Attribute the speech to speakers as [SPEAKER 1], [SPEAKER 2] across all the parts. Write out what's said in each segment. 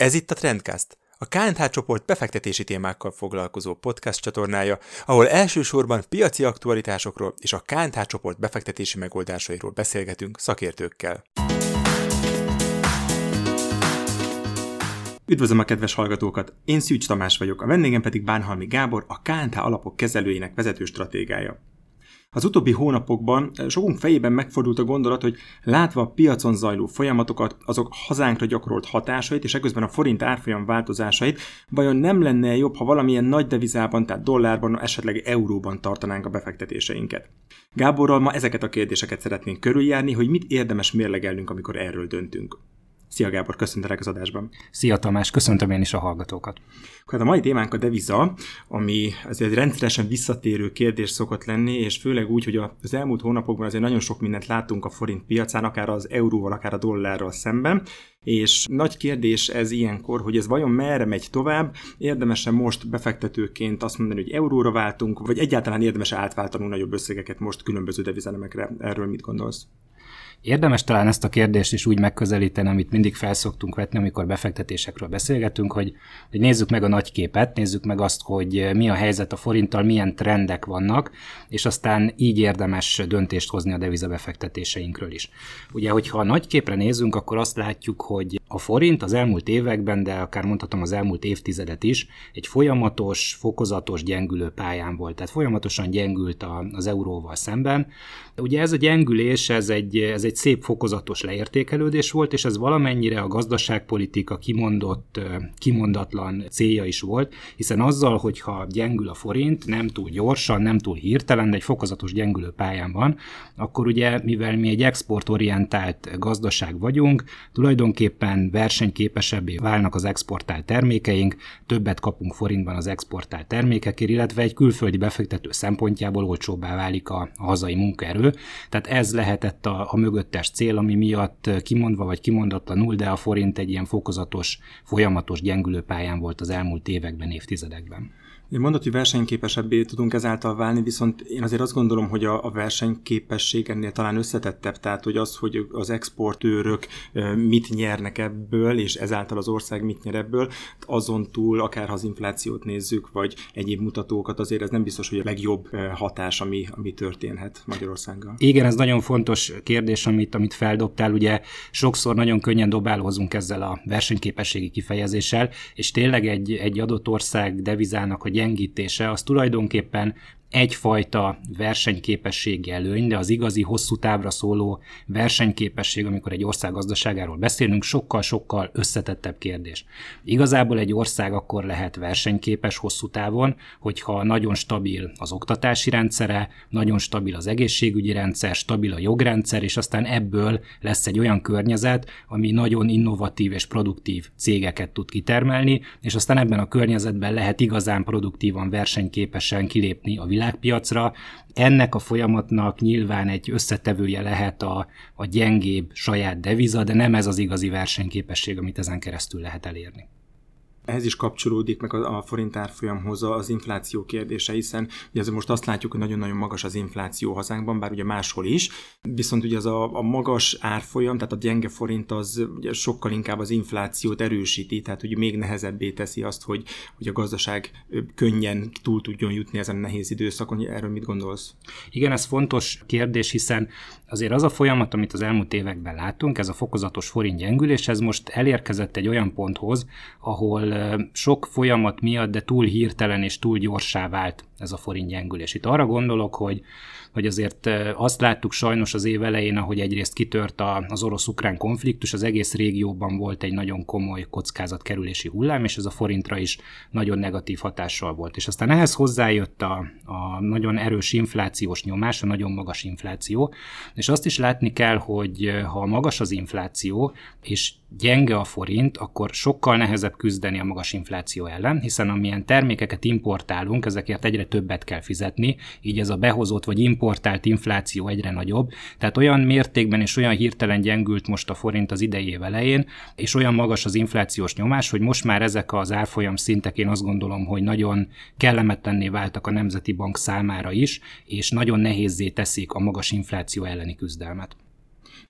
[SPEAKER 1] Ez itt a Trendcast, a KNH csoport befektetési témákkal foglalkozó podcast csatornája, ahol elsősorban piaci aktualitásokról és a KNH csoport befektetési megoldásairól beszélgetünk szakértőkkel. Üdvözlöm a kedves hallgatókat! Én Szűcs Tamás vagyok, a vendégem pedig Bánhalmi Gábor, a KNH alapok kezelőjének vezető stratégája. Az utóbbi hónapokban sokunk fejében megfordult a gondolat, hogy látva a piacon zajló folyamatokat, azok hazánkra gyakorolt hatásait, és ekközben a forint árfolyam változásait, vajon nem lenne jobb, ha valamilyen nagy devizában, tehát dollárban, esetleg euróban tartanánk a befektetéseinket? Gáborral ma ezeket a kérdéseket szeretnénk körüljárni, hogy mit érdemes mérlegelnünk, amikor erről döntünk. Szia Gábor, köszöntelek az adásban.
[SPEAKER 2] Szia Tamás, köszöntöm én is a hallgatókat.
[SPEAKER 1] Hát a mai témánk a deviza, ami azért rendszeresen visszatérő kérdés szokott lenni, és főleg úgy, hogy az elmúlt hónapokban azért nagyon sok mindent láttunk a forint piacán, akár az euróval, akár a dollárral szemben, és nagy kérdés ez ilyenkor, hogy ez vajon merre megy tovább, érdemesen most befektetőként azt mondani, hogy euróra váltunk, vagy egyáltalán érdemes átváltanunk nagyobb összegeket most különböző devizenemekre. Erről mit gondolsz?
[SPEAKER 2] Érdemes talán ezt a kérdést is úgy megközelíteni, amit mindig felszoktunk vetni, amikor befektetésekről beszélgetünk, hogy, hogy nézzük meg a nagy képet, nézzük meg azt, hogy mi a helyzet a forinttal, milyen trendek vannak, és aztán így érdemes döntést hozni a devizabefektetéseinkről is. Ugye, hogyha a nagy képre nézünk, akkor azt látjuk, hogy a forint az elmúlt években, de akár mondhatom az elmúlt évtizedet is, egy folyamatos, fokozatos gyengülő pályán volt. Tehát folyamatosan gyengült az euróval szemben. Ugye ez a gyengülés, ez egy, ez egy szép fokozatos leértékelődés volt, és ez valamennyire a gazdaságpolitika kimondott, kimondatlan célja is volt, hiszen azzal, hogyha gyengül a forint, nem túl gyorsan, nem túl hirtelen, de egy fokozatos gyengülő pályán van, akkor ugye, mivel mi egy exportorientált gazdaság vagyunk, tulajdonképpen versenyképesebbé válnak az exportált termékeink, többet kapunk forintban az exportált termékekért, illetve egy külföldi befektető szempontjából olcsóbbá válik a, hazai munkaerő. Tehát ez lehetett a, a mögöttes cél, ami miatt kimondva vagy kimondatlanul, de a forint egy ilyen fokozatos, folyamatos gyengülő pályán volt az elmúlt években, évtizedekben.
[SPEAKER 1] Mondott, hogy versenyképesebbé tudunk ezáltal válni, viszont én azért azt gondolom, hogy a, a versenyképesség ennél talán összetettebb, tehát hogy az, hogy az exportőrök mit nyernek ebből, és ezáltal az ország mit nyer ebből, azon túl, akár ha az inflációt nézzük, vagy egyéb mutatókat, azért ez nem biztos, hogy a legjobb hatás, ami, ami történhet Magyarországgal.
[SPEAKER 2] Igen, ez nagyon fontos kérdés, amit, amit feldobtál. Ugye sokszor nagyon könnyen dobálhozunk ezzel a versenyképességi kifejezéssel, és tényleg egy, egy adott ország devizának, hogy gyengítése az tulajdonképpen egyfajta versenyképességi előny, de az igazi hosszú távra szóló versenyképesség, amikor egy ország gazdaságáról beszélünk, sokkal-sokkal összetettebb kérdés. Igazából egy ország akkor lehet versenyképes hosszú távon, hogyha nagyon stabil az oktatási rendszere, nagyon stabil az egészségügyi rendszer, stabil a jogrendszer, és aztán ebből lesz egy olyan környezet, ami nagyon innovatív és produktív cégeket tud kitermelni, és aztán ebben a környezetben lehet igazán produktívan, versenyképesen kilépni a világ világpiacra. Ennek a folyamatnak nyilván egy összetevője lehet a, a gyengébb saját deviza, de nem ez az igazi versenyképesség, amit ezen keresztül lehet elérni
[SPEAKER 1] ehhez is kapcsolódik meg a, a forint árfolyamhoz az infláció kérdése, hiszen ugye most azt látjuk, hogy nagyon-nagyon magas az infláció hazánkban, bár ugye máshol is, viszont ugye az a, a magas árfolyam, tehát a gyenge forint az ugye sokkal inkább az inflációt erősíti, tehát ugye még nehezebbé teszi azt, hogy, hogy a gazdaság könnyen túl tudjon jutni ezen a nehéz időszakon. Erről mit gondolsz?
[SPEAKER 2] Igen, ez fontos kérdés, hiszen azért az a folyamat, amit az elmúlt években látunk, ez a fokozatos forint gyengülés, ez most elérkezett egy olyan ponthoz, ahol sok folyamat miatt, de túl hirtelen és túl gyorsá vált ez a forint gyengülés. Itt arra gondolok, hogy hogy azért azt láttuk sajnos az év elején, ahogy egyrészt kitört az orosz-ukrán konfliktus, az egész régióban volt egy nagyon komoly kockázatkerülési hullám, és ez a forintra is nagyon negatív hatással volt. És aztán ehhez hozzájött a, a nagyon erős inflációs nyomás, a nagyon magas infláció, és azt is látni kell, hogy ha magas az infláció, és gyenge a forint, akkor sokkal nehezebb küzdeni a magas infláció ellen, hiszen amilyen termékeket importálunk, ezekért egyre többet kell fizetni, így ez a behozott vagy importált infláció egyre nagyobb. Tehát olyan mértékben és olyan hirtelen gyengült most a forint az idei év elején, és olyan magas az inflációs nyomás, hogy most már ezek az árfolyam szintek én azt gondolom, hogy nagyon kellemetlenné váltak a Nemzeti Bank számára is, és nagyon nehézzé teszik a magas infláció elleni küzdelmet.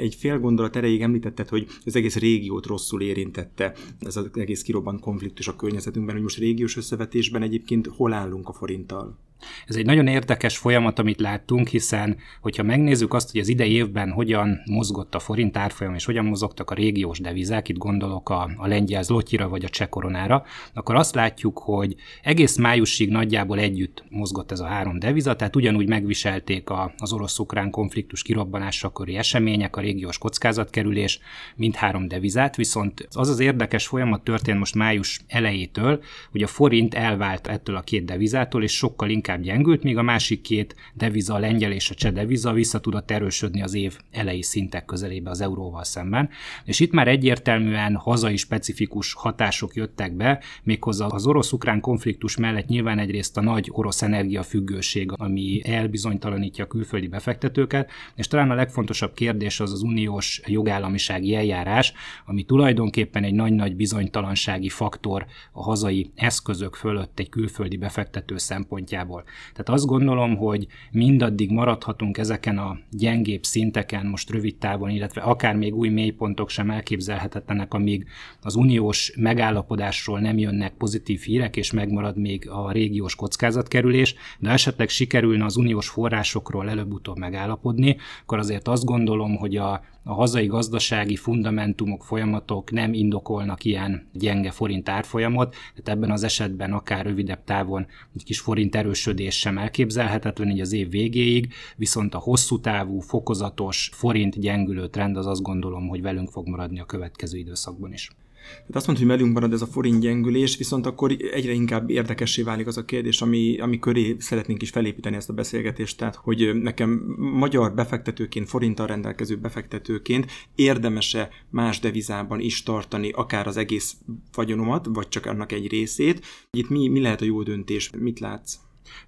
[SPEAKER 1] Egy fél gondolat erejéig említetted, hogy az egész régiót rosszul érintette ez az egész kirobbant konfliktus a környezetünkben, hogy most régiós összevetésben egyébként hol állunk a forinttal?
[SPEAKER 2] Ez egy nagyon érdekes folyamat, amit láttunk, hiszen hogyha megnézzük azt, hogy az idei évben hogyan mozgott a forint árfolyam, és hogyan mozogtak a régiós devizák, itt gondolok a, a lengyel zlotira vagy a cseh koronára, akkor azt látjuk, hogy egész májusig nagyjából együtt mozgott ez a három deviza, tehát ugyanúgy megviselték a, az orosz-ukrán konfliktus kirobbanásakori események, a régiós kockázatkerülés, mind három devizát, viszont az az érdekes folyamat történt most május elejétől, hogy a forint elvált ettől a két devizától, és sokkal inkább inkább gyengült, míg a másik két deviza, a lengyel és a cseh deviza vissza tudott erősödni az év elejé szintek közelébe az euróval szemben. És itt már egyértelműen hazai specifikus hatások jöttek be, méghozzá az orosz-ukrán konfliktus mellett nyilván egyrészt a nagy orosz energiafüggőség, ami elbizonytalanítja a külföldi befektetőket, és talán a legfontosabb kérdés az az uniós jogállamisági eljárás, ami tulajdonképpen egy nagy-nagy bizonytalansági faktor a hazai eszközök fölött egy külföldi befektető szempontjából. Tehát azt gondolom, hogy mindaddig maradhatunk ezeken a gyengébb szinteken most rövid távon, illetve akár még új mélypontok sem elképzelhetetlenek, amíg az uniós megállapodásról nem jönnek pozitív hírek, és megmarad még a régiós kockázatkerülés, de esetleg sikerülne az uniós forrásokról előbb-utóbb megállapodni, akkor azért azt gondolom, hogy a a hazai gazdasági fundamentumok, folyamatok nem indokolnak ilyen gyenge forint árfolyamot, tehát ebben az esetben akár rövidebb távon egy kis forint erősödés sem elképzelhetetlen így az év végéig, viszont a hosszú távú, fokozatos forint gyengülő trend az azt gondolom, hogy velünk fog maradni a következő időszakban is.
[SPEAKER 1] Tehát azt mondta, hogy velünk marad ez a forint gyengülés, viszont akkor egyre inkább érdekessé válik az a kérdés, ami, ami köré szeretnénk is felépíteni ezt a beszélgetést, tehát hogy nekem magyar befektetőként, forinttal rendelkező befektetőként érdemese más devizában is tartani akár az egész vagyonomat, vagy csak annak egy részét. Itt mi, mi lehet a jó döntés? Mit látsz?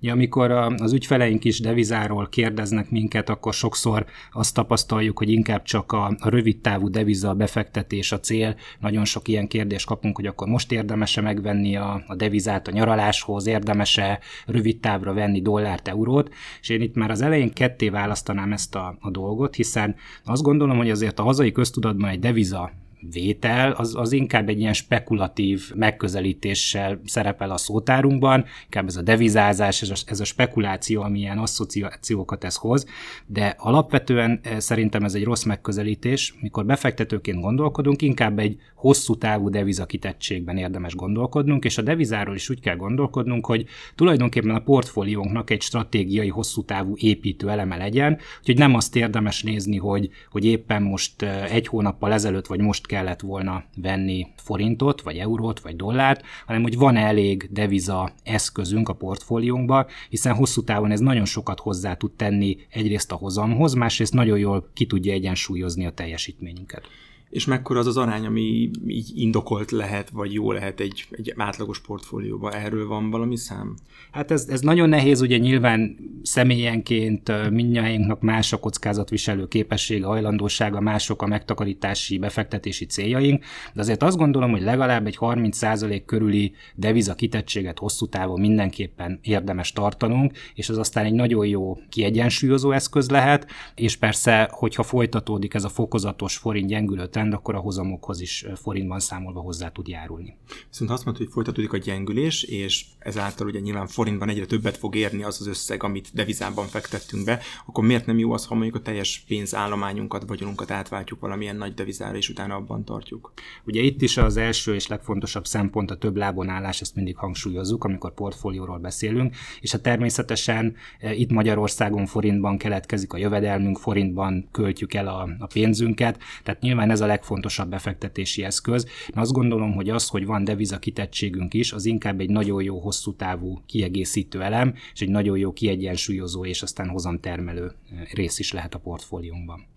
[SPEAKER 2] Ja, amikor az ügyfeleink is devizáról kérdeznek minket, akkor sokszor azt tapasztaljuk, hogy inkább csak a, a rövid távú deviza befektetés a cél. Nagyon sok ilyen kérdést kapunk, hogy akkor most érdemese megvenni a, a devizát a nyaraláshoz, érdemese rövid távra venni dollárt, eurót, és én itt már az elején ketté választanám ezt a, a dolgot, hiszen azt gondolom, hogy azért a hazai köztudatban egy deviza vétel, az, az inkább egy ilyen spekulatív megközelítéssel szerepel a szótárunkban, inkább ez a devizázás, ez a, ez a spekuláció, ami ilyen asszociációkat ez hoz, de alapvetően eh, szerintem ez egy rossz megközelítés, mikor befektetőként gondolkodunk, inkább egy hosszú távú devizakitettségben érdemes gondolkodnunk, és a devizáról is úgy kell gondolkodnunk, hogy tulajdonképpen a portfóliónknak egy stratégiai hosszú távú építő eleme legyen, úgyhogy nem azt érdemes nézni, hogy, hogy éppen most eh, egy hónappal ezelőtt vagy most kellett volna venni forintot, vagy eurót, vagy dollárt, hanem hogy van elég deviza eszközünk a portfóliónkba, hiszen hosszú távon ez nagyon sokat hozzá tud tenni egyrészt a hozamhoz, másrészt nagyon jól ki tudja egyensúlyozni a teljesítményünket
[SPEAKER 1] és mekkora az az arány, ami így indokolt lehet, vagy jó lehet egy, egy átlagos portfólióban. Erről van valami szám?
[SPEAKER 2] Hát ez, ez nagyon nehéz, ugye nyilván személyenként mindnyájunknak más a kockázatviselő képessége, hajlandósága, mások a megtakarítási, befektetési céljaink, de azért azt gondolom, hogy legalább egy 30% körüli deviza kitettséget hosszú távon mindenképpen érdemes tartanunk, és az aztán egy nagyon jó kiegyensúlyozó eszköz lehet, és persze, hogyha folytatódik ez a fokozatos forint gyengülő trend, akkor a hozamokhoz is forintban számolva hozzá tud járulni.
[SPEAKER 1] Viszont azt mondta, hogy folytatódik a gyengülés, és ezáltal ugye nyilván forintban egyre többet fog érni az az összeg, amit devizában fektettünk be, akkor miért nem jó az, ha mondjuk a teljes pénzállományunkat, vagyonunkat átváltjuk valamilyen nagy devizára, és utána abban tartjuk?
[SPEAKER 2] Ugye itt is az első és legfontosabb szempont a több lábon állás, ezt mindig hangsúlyozzuk, amikor portfólióról beszélünk, és a természetesen itt Magyarországon forintban keletkezik a jövedelmünk, forintban költjük el a, a pénzünket, tehát nyilván ez a legfontosabb befektetési eszköz. Én azt gondolom, hogy az, hogy van deviza kitettségünk is, az inkább egy nagyon jó hosszú távú kiegészítő elem, és egy nagyon jó kiegyensúlyozó és aztán hozamtermelő rész is lehet a portfóliónkban.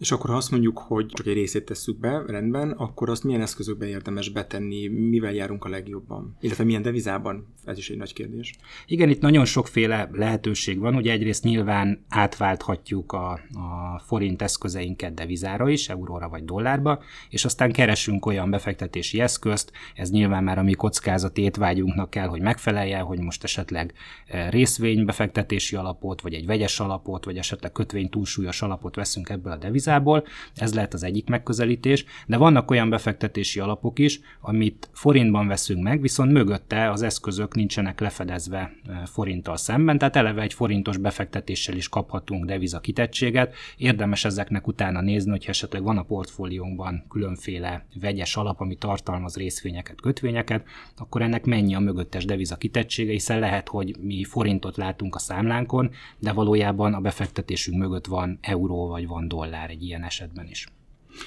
[SPEAKER 1] És akkor ha azt mondjuk, hogy csak egy részét tesszük be, rendben, akkor azt milyen eszközökben érdemes betenni, mivel járunk a legjobban? Illetve milyen devizában? Ez is egy nagy kérdés.
[SPEAKER 2] Igen, itt nagyon sokféle lehetőség van. Ugye egyrészt nyilván átválthatjuk a, a forint eszközeinket devizára is, euróra vagy dollárba, és aztán keresünk olyan befektetési eszközt, ez nyilván már a mi kockázati étvágyunknak kell, hogy megfeleljen, hogy most esetleg e, részvénybefektetési alapot, vagy egy vegyes alapot, vagy esetleg kötvény túlsúlyos alapot veszünk ebből a devizából, devizából, ez lehet az egyik megközelítés, de vannak olyan befektetési alapok is, amit forintban veszünk meg, viszont mögötte az eszközök nincsenek lefedezve forinttal szemben, tehát eleve egy forintos befektetéssel is kaphatunk deviza kitettséget. Érdemes ezeknek utána nézni, hogy esetleg van a portfóliónkban különféle vegyes alap, ami tartalmaz részvényeket, kötvényeket, akkor ennek mennyi a mögöttes deviza kitettsége, hiszen lehet, hogy mi forintot látunk a számlánkon, de valójában a befektetésünk mögött van euró vagy van dollár egy ilyen esetben is.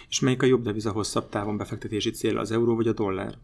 [SPEAKER 1] És melyik a jobb deviza hosszabb távon befektetési cél, az euró vagy a dollár?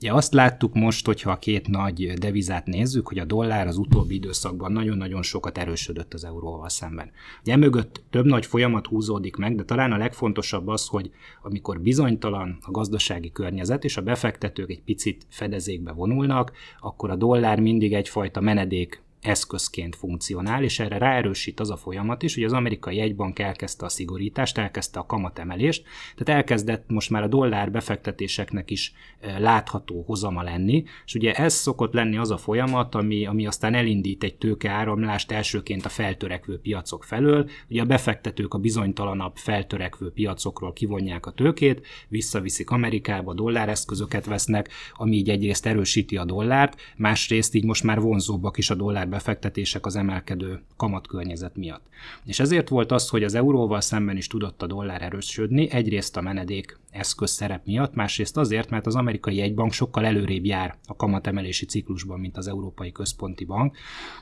[SPEAKER 2] Ugye azt láttuk most, hogyha a két nagy devizát nézzük, hogy a dollár az utóbbi időszakban nagyon-nagyon sokat erősödött az euróval szemben. Ugye mögött több nagy folyamat húzódik meg, de talán a legfontosabb az, hogy amikor bizonytalan a gazdasági környezet, és a befektetők egy picit fedezékbe vonulnak, akkor a dollár mindig egyfajta menedék eszközként funkcionál, és erre ráerősít az a folyamat is, hogy az amerikai jegybank elkezdte a szigorítást, elkezdte a kamatemelést, tehát elkezdett most már a dollár befektetéseknek is látható hozama lenni, és ugye ez szokott lenni az a folyamat, ami, ami aztán elindít egy tőkeáramlást elsőként a feltörekvő piacok felől, ugye a befektetők a bizonytalanabb feltörekvő piacokról kivonják a tőkét, visszaviszik Amerikába, dolláreszközöket vesznek, ami így egyrészt erősíti a dollárt, másrészt így most már vonzóbbak is a dollár befektetések az emelkedő kamatkörnyezet miatt. És ezért volt az, hogy az euróval szemben is tudott a dollár erősödni, egyrészt a menedék eszköz szerep miatt, másrészt azért, mert az amerikai egybank sokkal előrébb jár a kamatemelési ciklusban, mint az Európai Központi Bank,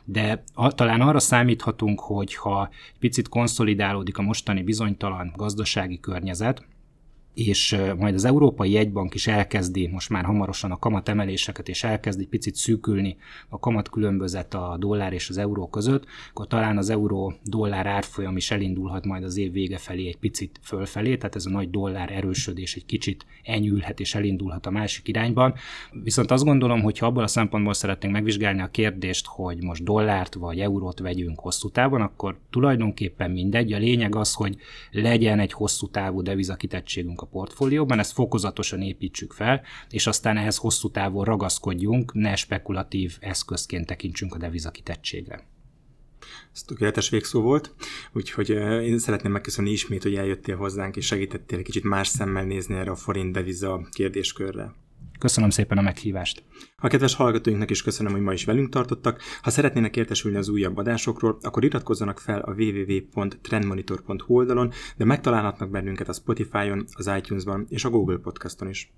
[SPEAKER 2] de a, talán arra számíthatunk, hogy ha picit konszolidálódik a mostani bizonytalan gazdasági környezet, és majd az Európai Jegybank is elkezdi most már hamarosan a kamat emeléseket, és elkezdi picit szűkülni a kamat különbözet a dollár és az euró között, akkor talán az euró-dollár árfolyam is elindulhat majd az év vége felé egy picit fölfelé, tehát ez a nagy dollár erősödés egy kicsit enyülhet és elindulhat a másik irányban. Viszont azt gondolom, hogy ha abból a szempontból szeretnénk megvizsgálni a kérdést, hogy most dollárt vagy eurót vegyünk hosszú távon, akkor tulajdonképpen mindegy. A lényeg az, hogy legyen egy hosszú távú devizakitettségünk a portfólióban, ezt fokozatosan építsük fel, és aztán ehhez hosszú távon ragaszkodjunk, ne spekulatív eszközként tekintsünk a devizakitettségre.
[SPEAKER 1] Ez tökéletes végszó volt, úgyhogy én szeretném megköszönni ismét, hogy eljöttél hozzánk, és segítettél egy kicsit más szemmel nézni erre a forint deviza kérdéskörre.
[SPEAKER 2] Köszönöm szépen a meghívást.
[SPEAKER 1] A kedves hallgatóinknak is köszönöm, hogy ma is velünk tartottak. Ha szeretnének értesülni az újabb adásokról, akkor iratkozzanak fel a www.trendmonitor.hu oldalon, de megtalálhatnak bennünket a Spotify-on, az iTunes-ban és a Google Podcaston is.